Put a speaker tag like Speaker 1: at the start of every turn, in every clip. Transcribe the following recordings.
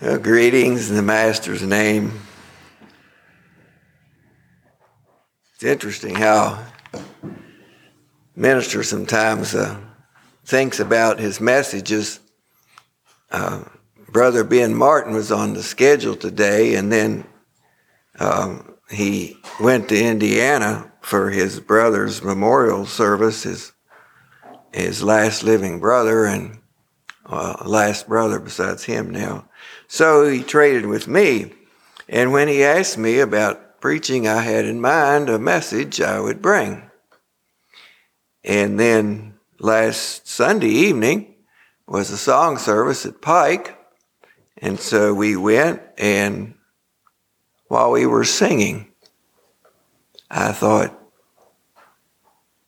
Speaker 1: Greetings in the Master's name. It's interesting how minister sometimes uh, thinks about his messages. Uh, Brother Ben Martin was on the schedule today, and then um, he went to Indiana for his brother's memorial service, his his last living brother, and uh, last brother besides him now. So he traded with me. And when he asked me about preaching, I had in mind a message I would bring. And then last Sunday evening was a song service at Pike. And so we went, and while we were singing, I thought,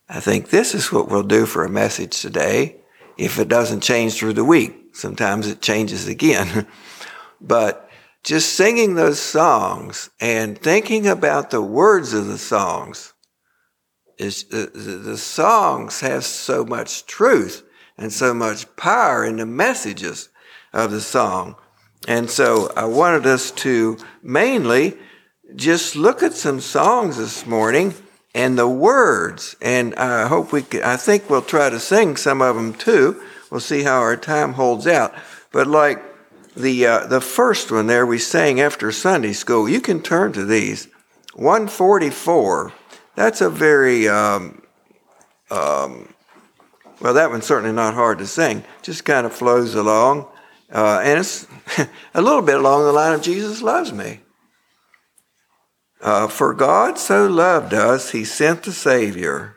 Speaker 1: I think this is what we'll do for a message today if it doesn't change through the week. Sometimes it changes again. But just singing those songs and thinking about the words of the songs is the, the songs have so much truth and so much power in the messages of the song. And so I wanted us to mainly just look at some songs this morning and the words. And I hope we can, I think we'll try to sing some of them too. We'll see how our time holds out. But like the uh, the first one there we sang after Sunday school. You can turn to these. 144. That's a very um, um, well. That one's certainly not hard to sing. Just kind of flows along, uh, and it's a little bit along the line of Jesus loves me. Uh, For God so loved us, He sent the Savior.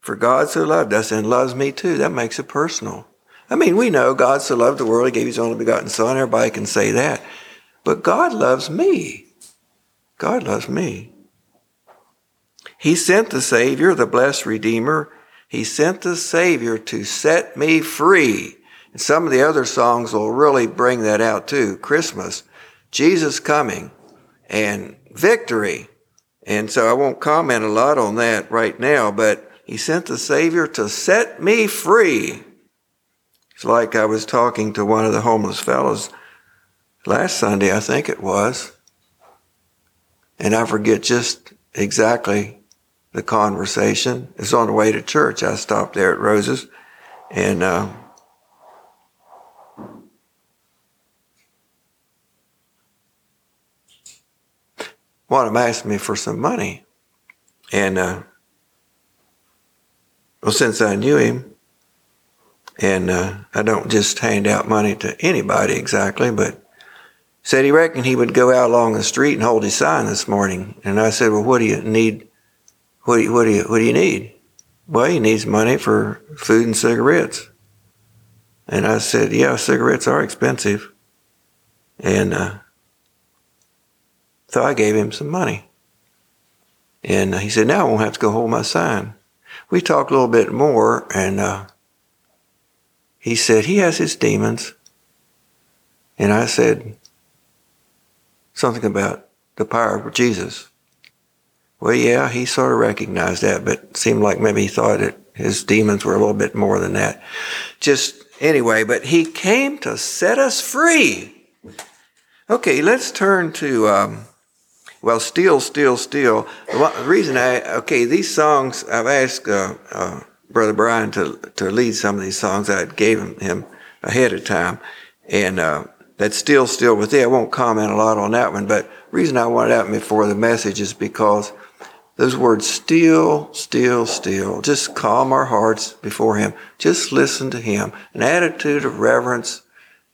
Speaker 1: For God so loved us and loves me too. That makes it personal. I mean, we know God so loved the world, He gave His only begotten Son. Everybody can say that. But God loves me. God loves me. He sent the Savior, the blessed Redeemer. He sent the Savior to set me free. And some of the other songs will really bring that out too. Christmas, Jesus coming, and victory. And so I won't comment a lot on that right now, but He sent the Savior to set me free. It's like I was talking to one of the homeless fellows last Sunday, I think it was, and I forget just exactly the conversation. It's on the way to church. I stopped there at Rose's, and uh, one of them asked me for some money, and uh, well, since I knew him, and uh, I don't just hand out money to anybody exactly, but said he reckoned he would go out along the street and hold his sign this morning. And I said, well, what do you need? What do you, what do you, what do you need? Well, he needs money for food and cigarettes. And I said, yeah, cigarettes are expensive. And uh, so I gave him some money. And he said, now I won't have to go hold my sign. We talked a little bit more, and uh, he said, He has his demons. And I said something about the power of Jesus. Well, yeah, he sort of recognized that, but seemed like maybe he thought that his demons were a little bit more than that. Just anyway, but he came to set us free. Okay, let's turn to, um, well, Still, Still, Still. The reason I, okay, these songs, I've asked uh, uh, Brother Brian to to lead some of these songs. I gave him, him ahead of time, and uh, that's still still with it. I won't comment a lot on that one, but reason I wanted out before the message is because those words still, still, still, just calm our hearts before Him. Just listen to Him. An attitude of reverence,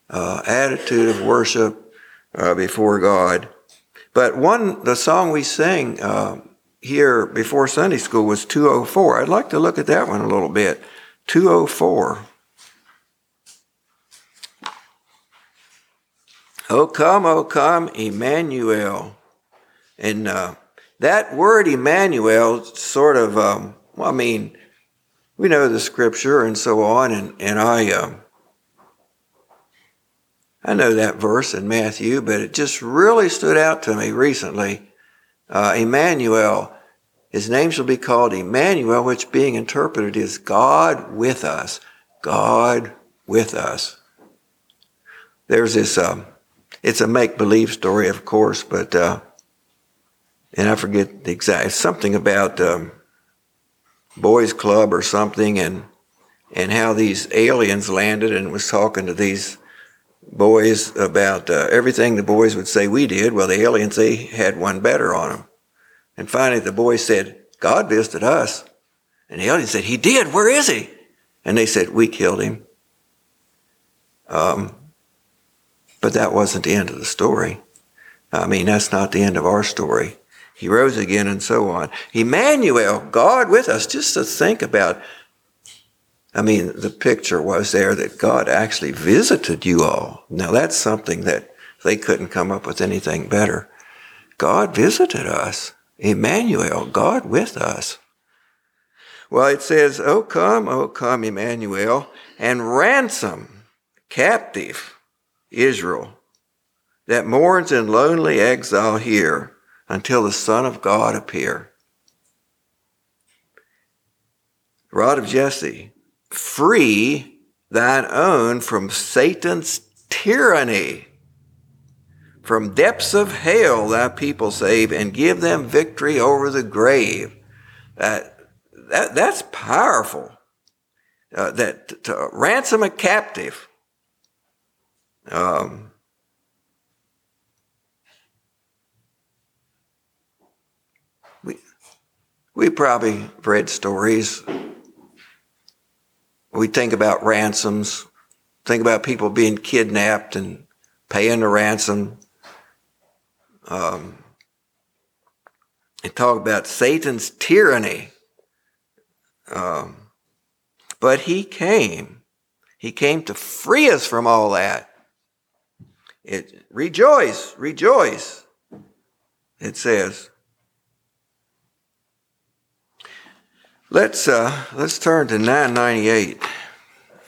Speaker 1: uh, attitude of worship uh, before God. But one, the song we sing, uh, here before Sunday school was 204. I'd like to look at that one a little bit. 204. Oh, come, oh, come, Emmanuel. And uh, that word Emmanuel sort of, um, well, I mean, we know the scripture and so on, and, and I, um, I know that verse in Matthew, but it just really stood out to me recently. Uh, Emmanuel, his name shall be called Emmanuel, which being interpreted is God with us. God with us. There's this um, it's a make believe story, of course, but uh, and I forget the exact something about um, boys club or something, and and how these aliens landed and was talking to these boys about uh, everything the boys would say we did. Well, the aliens they had one better on them, and finally the boy said, "God visited us," and the aliens said, "He did. Where is he?" And they said, "We killed him." Um, but that wasn't the end of the story. I mean, that's not the end of our story. He rose again and so on. Emmanuel, God with us, just to think about. I mean, the picture was there that God actually visited you all. Now, that's something that they couldn't come up with anything better. God visited us. Emmanuel, God with us. Well, it says, Oh, come, oh, come, Emmanuel, and ransom captive Israel that mourns in lonely exile here until the Son of God appear. Rod of Jesse, free thine own from Satan's tyranny. From depths of hell thy people save and give them victory over the grave. That, that, that's powerful. Uh, that to ransom a captive. Um, We probably read stories. We think about ransoms, think about people being kidnapped and paying the ransom. Um, and talk about Satan's tyranny. Um, but he came. He came to free us from all that. It, rejoice, rejoice, it says. Let's uh, let's turn to 998.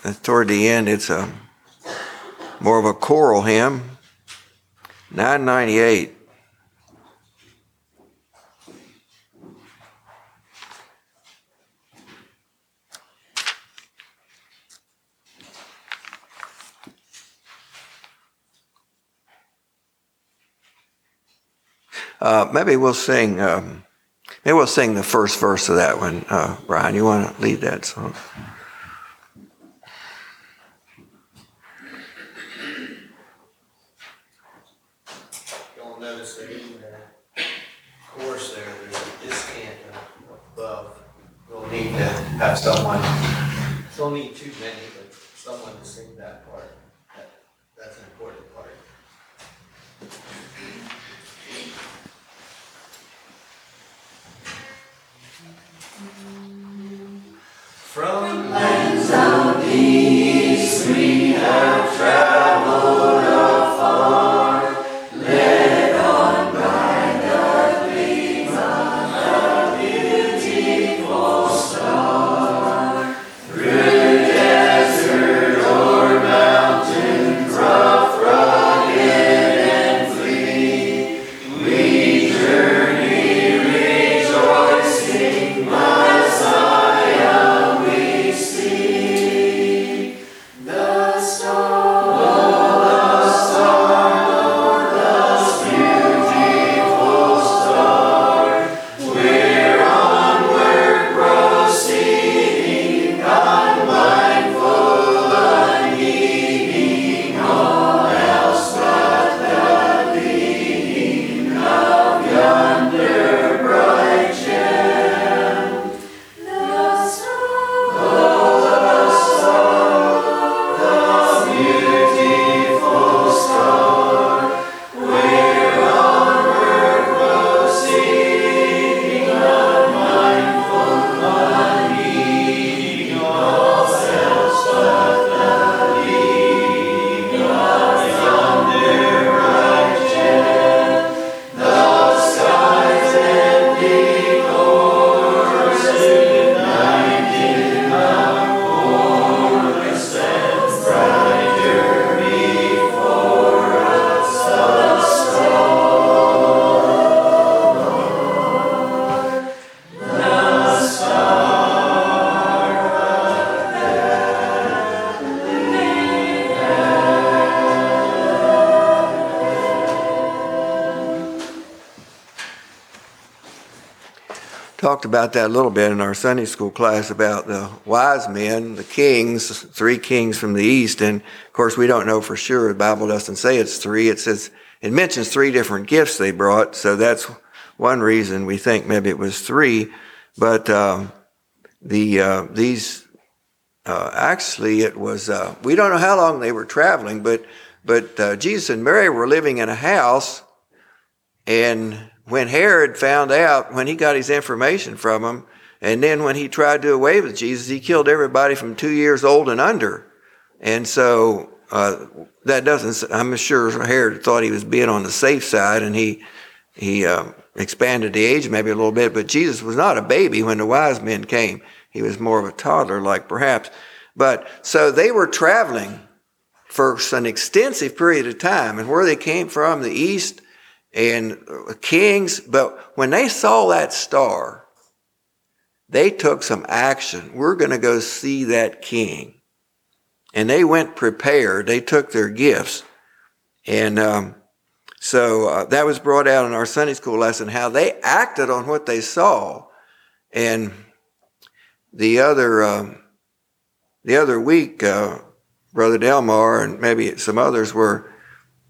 Speaker 1: That's toward the end, it's a more of a choral hymn. 998. Uh, maybe we'll sing. Um, Maybe we'll sing the first verse of that one. Uh, Brian, you want to lead that song? Talked about that a little bit in our Sunday school class about the wise men, the kings, three kings from the east. And of course, we don't know for sure. The Bible doesn't say it's three. It says, it mentions three different gifts they brought. So that's one reason we think maybe it was three. But, um, the, uh, these, uh, actually it was, uh, we don't know how long they were traveling, but, but, uh, Jesus and Mary were living in a house and when Herod found out, when he got his information from him, and then when he tried to away with Jesus, he killed everybody from two years old and under. And so uh, that doesn't. I'm sure Herod thought he was being on the safe side, and he he uh, expanded the age maybe a little bit. But Jesus was not a baby when the wise men came. He was more of a toddler, like perhaps. But so they were traveling for an extensive period of time, and where they came from, the east and kings, but when they saw that star, they took some action. We're going to go see that king. And they went prepared. They took their gifts. And um, so uh, that was brought out in our Sunday school lesson how they acted on what they saw. And the other, um, the other week, uh, Brother Delmar and maybe some others were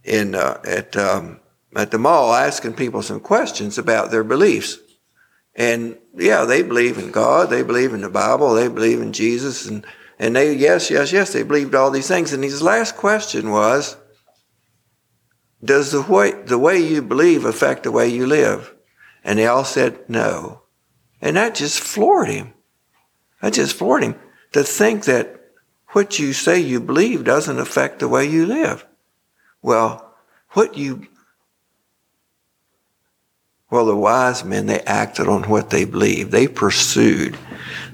Speaker 1: in uh, at um, at the mall asking people some questions about their beliefs. And yeah, they believe in God, they believe in the Bible, they believe in Jesus, and, and they, yes, yes, yes, they believed all these things. And his last question was, does the way, the way you believe affect the way you live? And they all said no. And that just floored him. That just floored him to think that what you say you believe doesn't affect the way you live. Well, what you well, the wise men, they acted on what they believed. They pursued.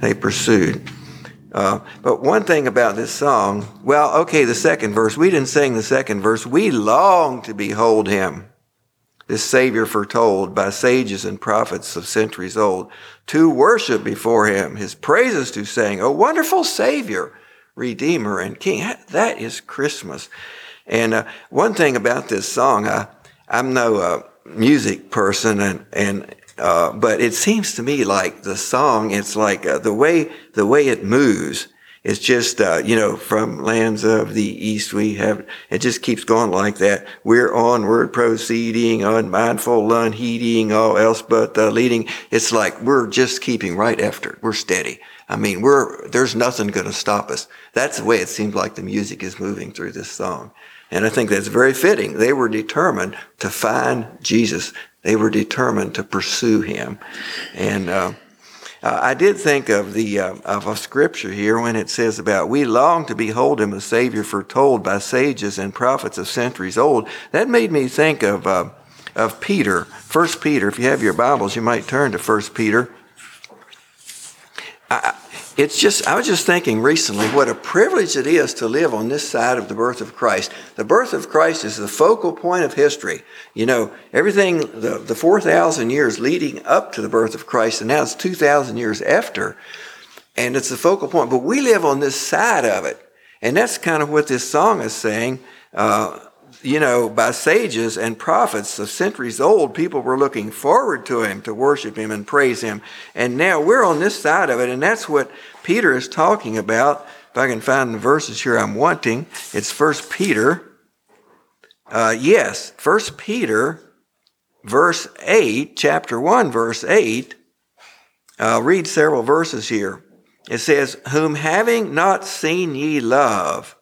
Speaker 1: They pursued. Uh, but one thing about this song, well, okay, the second verse, we didn't sing the second verse. We long to behold him, this Savior foretold by sages and prophets of centuries old, to worship before him, his praises to sing, a wonderful Savior, Redeemer, and King. That is Christmas. And uh, one thing about this song, I, I'm no uh, music person and and uh, but it seems to me like the song it's like uh, the way the way it moves it's just uh, you know from lands of the east we have it just keeps going like that. We're onward proceeding unmindful unheeding all else but uh, leading. It's like we're just keeping right after we're steady i mean we're there's nothing going to stop us that's the way it seems like the music is moving through this song and I think that's very fitting. They were determined to find Jesus. They were determined to pursue him. And uh, I did think of the uh, of a scripture here when it says about we long to behold him a Savior foretold by sages and prophets of centuries old. That made me think of uh, of Peter. First Peter. If you have your Bibles, you might turn to First Peter. I, it's just, I was just thinking recently what a privilege it is to live on this side of the birth of Christ. The birth of Christ is the focal point of history. You know, everything, the, the 4,000 years leading up to the birth of Christ, and now it's 2,000 years after, and it's the focal point. But we live on this side of it. And that's kind of what this song is saying. Uh, you know, by sages and prophets of centuries old, people were looking forward to him, to worship him and praise him. And now we're on this side of it, and that's what Peter is talking about. If I can find the verses here I'm wanting, it's First Peter. Uh, yes, First Peter, verse 8, chapter 1, verse 8. I'll read several verses here. It says, Whom having not seen ye love,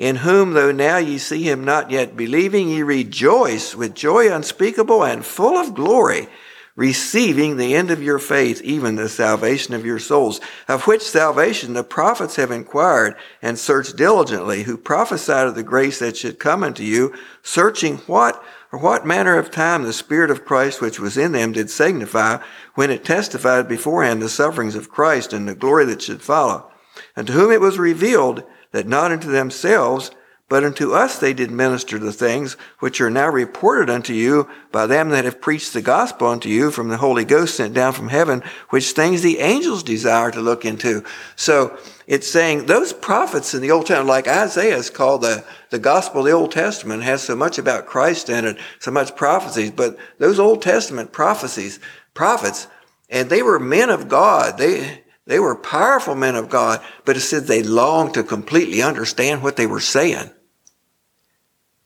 Speaker 1: in whom, though now ye see him not yet believing, ye rejoice with joy unspeakable and full of glory, receiving the end of your faith, even the salvation of your souls, of which salvation the prophets have inquired and searched diligently, who prophesied of the grace that should come unto you, searching what or what manner of time the Spirit of Christ which was in them did signify, when it testified beforehand the sufferings of Christ and the glory that should follow, and to whom it was revealed that not unto themselves, but unto us they did minister the things which are now reported unto you by them that have preached the gospel unto you from the Holy Ghost sent down from heaven, which things the angels desire to look into. So it's saying those prophets in the Old Testament, like Isaiah is called the, the gospel of the Old Testament, has so much about Christ in it, so much prophecies, but those Old Testament prophecies, prophets, and they were men of God. They, they were powerful men of God, but it said they longed to completely understand what they were saying.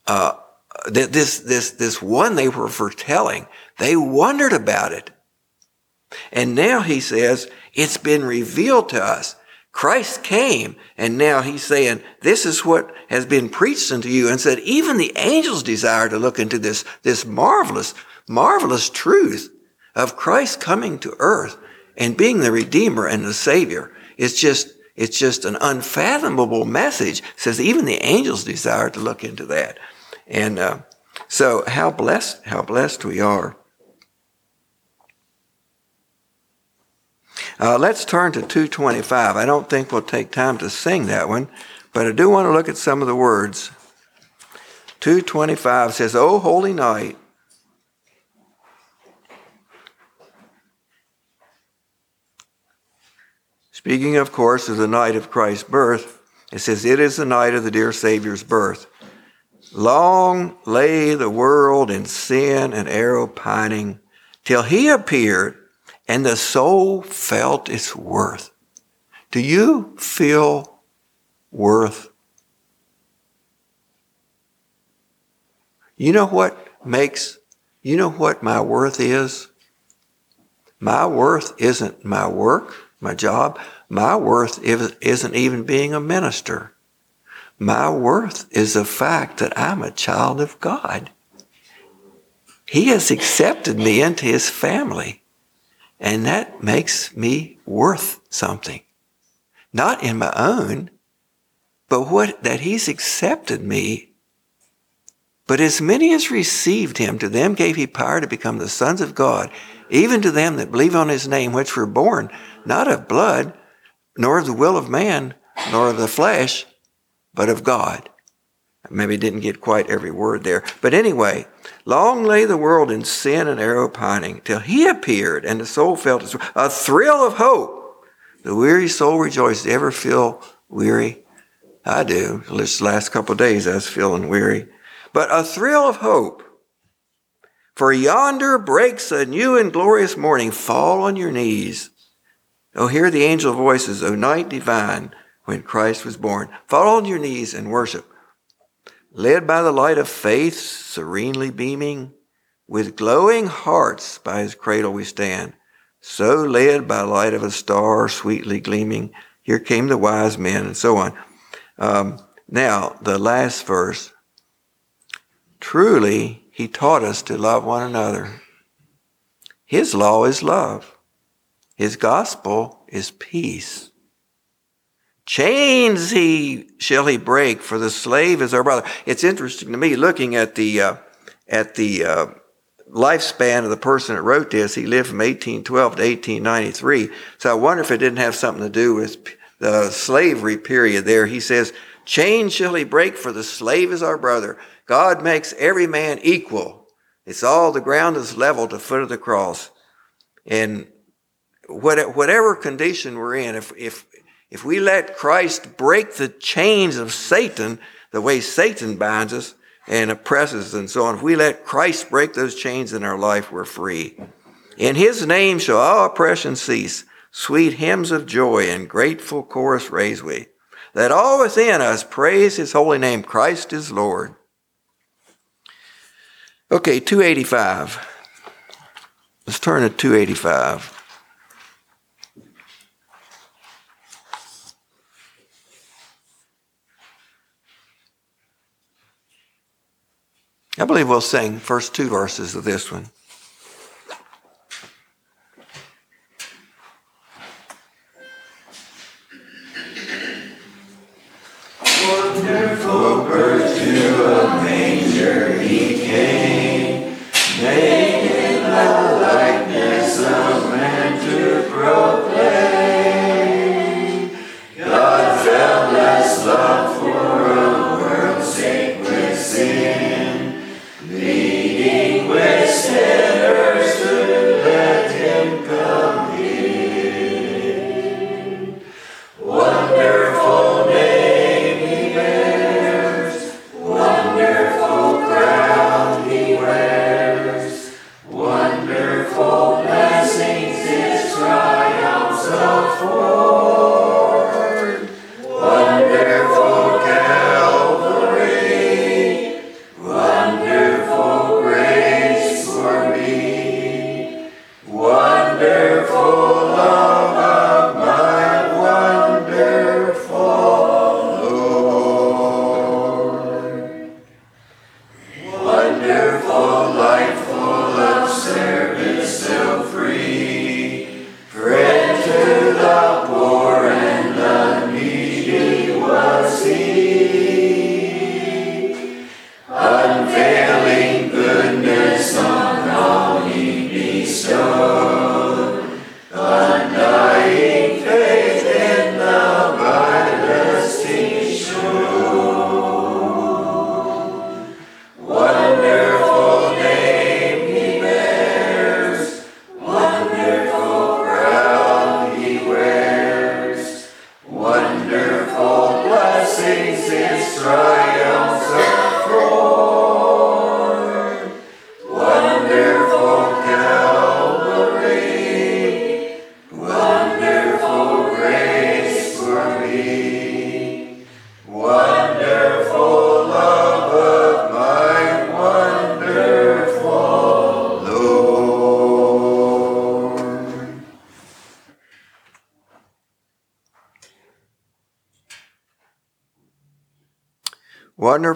Speaker 1: Uh, this, this, this one they were foretelling, they wondered about it. And now he says, it's been revealed to us. Christ came, and now he's saying, this is what has been preached unto you, and said, even the angels desire to look into this, this marvelous, marvelous truth of Christ coming to earth and being the Redeemer and the Savior. It's just, it's just an unfathomable message. It says even the angels desire to look into that. And uh, so how blessed, how blessed we are. Uh, let's turn to 225. I don't think we'll take time to sing that one, but I do want to look at some of the words. 225 says, O holy night, Speaking, of course, of the night of Christ's birth, it says, It is the night of the dear Savior's birth. Long lay the world in sin and error pining till he appeared and the soul felt its worth. Do you feel worth? You know what makes, you know what my worth is? My worth isn't my work my job. My worth isn't even being a minister. My worth is the fact that I'm a child of God. He has accepted me into his family. And that makes me worth something. Not in my own, but what, that he's accepted me. But as many as received him, to them gave he power to become the sons of God, even to them that believe on his name, which were born not of blood, nor of the will of man, nor of the flesh, but of God. Maybe didn't get quite every word there. But anyway, long lay the world in sin and error pining, till he appeared, and the soul felt a thrill of hope. The weary soul rejoiced. Ever feel weary? I do. This last couple days I was feeling weary. But a thrill of hope. For yonder breaks a new and glorious morning. Fall on your knees Oh, hear the angel voices, O night divine, when Christ was born. Fall on your knees and worship. Led by the light of faith, serenely beaming, with glowing hearts by his cradle we stand. So led by light of a star sweetly gleaming, here came the wise men, and so on. Um, now, the last verse. Truly, he taught us to love one another. His law is love. His gospel is peace. Chains he shall he break, for the slave is our brother. It's interesting to me looking at the uh, at the uh, lifespan of the person that wrote this. He lived from 1812 to 1893. So I wonder if it didn't have something to do with the slavery period there. He says, "Chains shall he break, for the slave is our brother." God makes every man equal. It's all the ground is level to foot of the cross, and whatever condition we're in, if, if, if we let Christ break the chains of Satan, the way Satan binds us and oppresses and so on, if we let Christ break those chains in our life, we're free. In his name shall all oppression cease. Sweet hymns of joy and grateful chorus raise we. Let all within us praise his holy name. Christ is Lord. Okay, 285. Let's turn to 285. I believe we'll sing first two verses of this one. Wonderful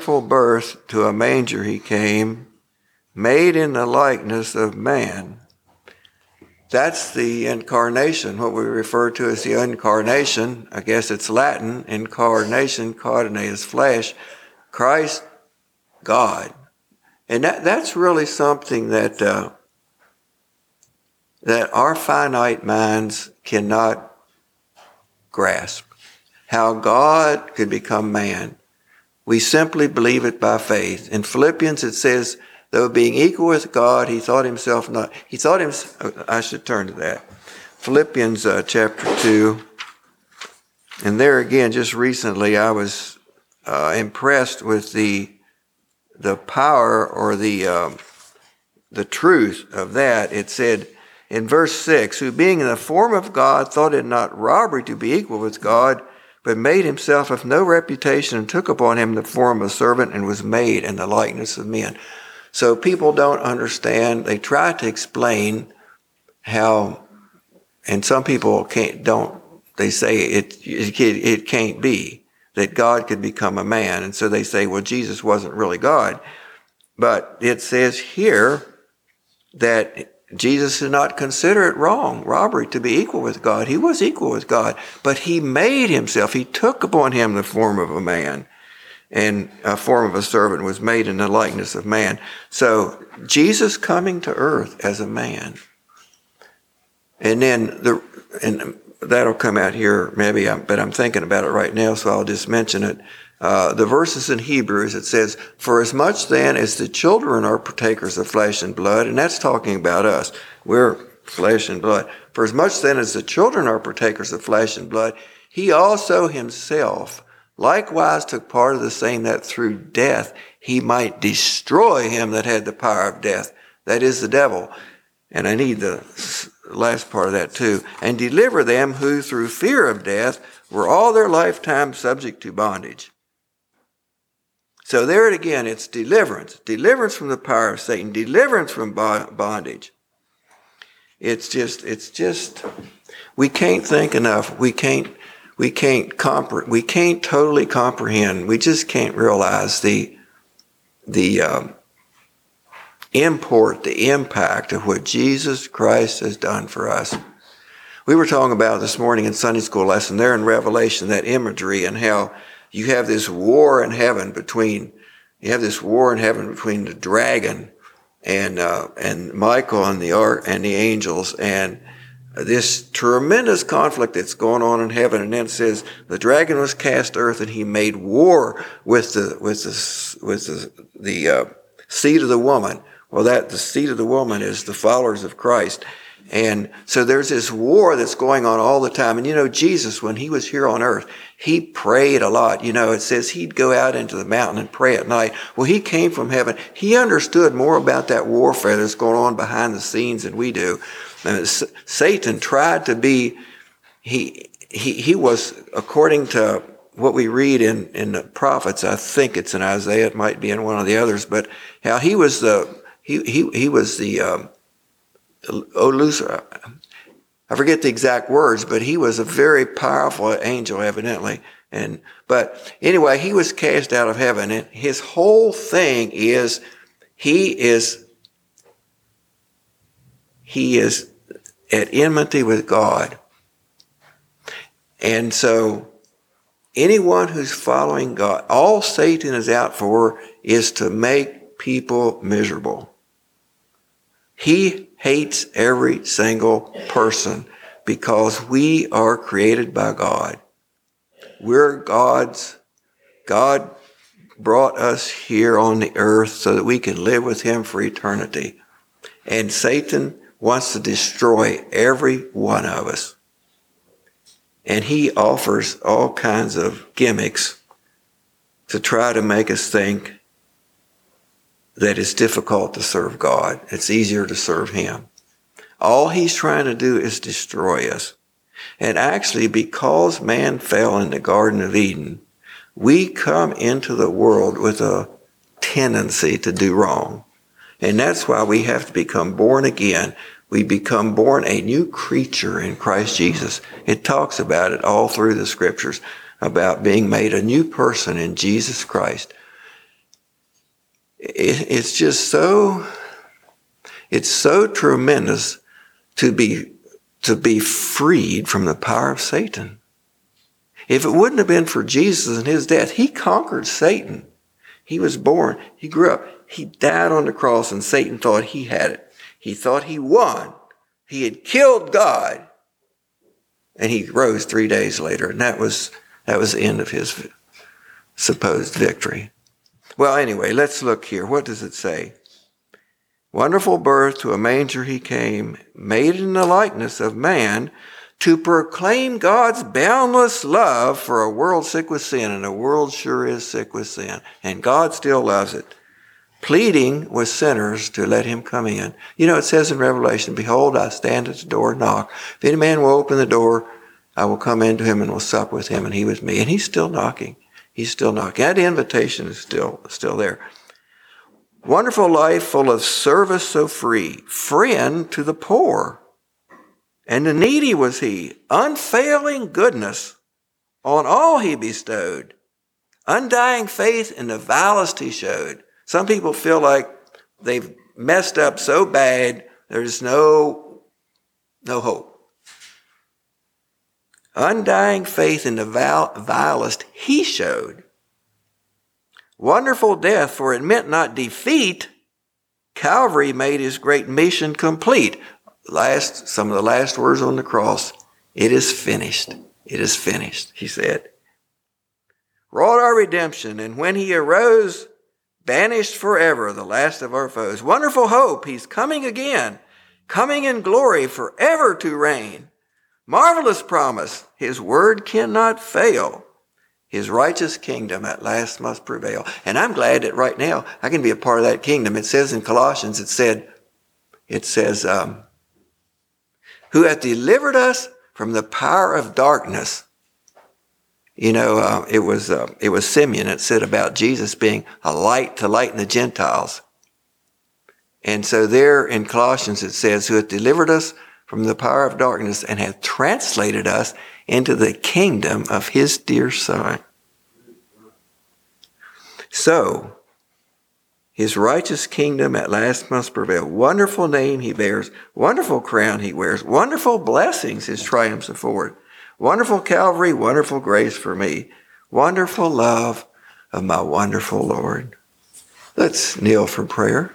Speaker 1: birth to a manger he came, made in the likeness of man. That's the incarnation, what we refer to as the incarnation. I guess it's Latin, incarnation, carne is flesh. Christ, God. And that, that's really something that, uh, that our finite minds cannot grasp. How God could become man. We simply believe it by faith. In Philippians it says, though being equal with God, he thought himself not, he thought himself, I should turn to that. Philippians uh, chapter 2. And there again, just recently, I was uh, impressed with the the power or the um, the truth of that. It said in verse six, "Who being in the form of God thought it not robbery to be equal with God, but made himself of no reputation, and took upon him the form of a servant, and was made in the likeness of men." So people don't understand. They try to explain how, and some people can't. Don't they say it? It, it can't be that God could become a man. And so they say, well, Jesus wasn't really God. But it says here that Jesus did not consider it wrong, robbery, to be equal with God. He was equal with God, but he made himself, he took upon him the form of a man and a form of a servant was made in the likeness of man. So Jesus coming to earth as a man. And then the, and that'll come out here maybe, but I'm thinking about it right now, so I'll just mention it. Uh, the verses in Hebrews, it says, For as much then as the children are partakers of flesh and blood, and that's talking about us. We're flesh and blood. For as much then as the children are partakers of flesh and blood, he also himself likewise took part of the same that through death he might destroy him that had the power of death. That is the devil. And I need the last part of that too, and deliver them who through fear of death were all their lifetime subject to bondage. So there it again, it's deliverance. Deliverance from the power of Satan, deliverance from bondage. It's just, it's just, we can't think enough. We can't, we can't compre- we can't totally comprehend. We just can't realize the, the, um, import, the impact of what Jesus Christ has done for us. We were talking about this morning in Sunday school lesson there in Revelation, that imagery and how you have this war in heaven between, you have this war in heaven between the dragon and, uh, and Michael and the art and the angels and this tremendous conflict that's going on in heaven. And then it says the dragon was cast earth and he made war with the, with the, with the, the, uh, seed of the woman well, that the seed of the woman is the followers of Christ. And so there's this war that's going on all the time. And you know, Jesus, when he was here on earth, he prayed a lot. You know, it says he'd go out into the mountain and pray at night. Well, he came from heaven. He understood more about that warfare that's going on behind the scenes than we do. And Satan tried to be, he, he, he was, according to what we read in, in the prophets, I think it's in Isaiah, it might be in one of the others, but how he was the, he, he, he was the, um, Oh, Olusa, I forget the exact words, but he was a very powerful angel, evidently. And, but anyway, he was cast out of heaven and his whole thing is, he is, he is at enmity with God. And so anyone who's following God, all Satan is out for is to make people miserable. He hates every single person because we are created by God. We're God's. God brought us here on the earth so that we can live with Him for eternity. And Satan wants to destroy every one of us. And he offers all kinds of gimmicks to try to make us think that it's difficult to serve God. It's easier to serve Him. All He's trying to do is destroy us. And actually, because man fell in the Garden of Eden, we come into the world with a tendency to do wrong. And that's why we have to become born again. We become born a new creature in Christ Jesus. It talks about it all through the scriptures about being made a new person in Jesus Christ. It, it's just so it's so tremendous to be to be freed from the power of Satan. If it wouldn't have been for Jesus and his death, he conquered Satan. He was born, he grew up, he died on the cross, and Satan thought he had it. He thought he won. He had killed God. And he rose three days later, and that was that was the end of his supposed victory. Well, anyway, let's look here. What does it say? Wonderful birth to a manger he came, made in the likeness of man, to proclaim God's boundless love for a world sick with sin, and the world sure is sick with sin, and God still loves it. Pleading with sinners to let him come in. You know, it says in Revelation, Behold, I stand at the door and knock. If any man will open the door, I will come into him and will sup with him and he with me. And he's still knocking. He's still knocking. That invitation is still, still there. Wonderful life full of service so free, friend to the poor. And the needy was he, unfailing goodness on all he bestowed, undying faith in the vilest he showed. Some people feel like they've messed up so bad, there's no, no hope. Undying faith in the vilest he showed. Wonderful death, for it meant not defeat. Calvary made his great mission complete. Last, some of the last words on the cross. It is finished. It is finished, he said. Wrought our redemption, and when he arose, banished forever the last of our foes. Wonderful hope, he's coming again, coming in glory forever to reign. Marvelous promise, his word cannot fail. His righteous kingdom at last must prevail. And I'm glad that right now I can be a part of that kingdom. It says in Colossians, it said, it says, um, who hath delivered us from the power of darkness. You know, uh, it was uh, it was Simeon that said about Jesus being a light to lighten the Gentiles. And so there in Colossians it says, who hath delivered us from the power of darkness and hath translated us into the kingdom of his dear son. So, his righteous kingdom at last must prevail. Wonderful name he bears, wonderful crown he wears, wonderful blessings his triumphs afford. Wonderful Calvary, wonderful grace for me, wonderful love of my wonderful Lord. Let's kneel for prayer.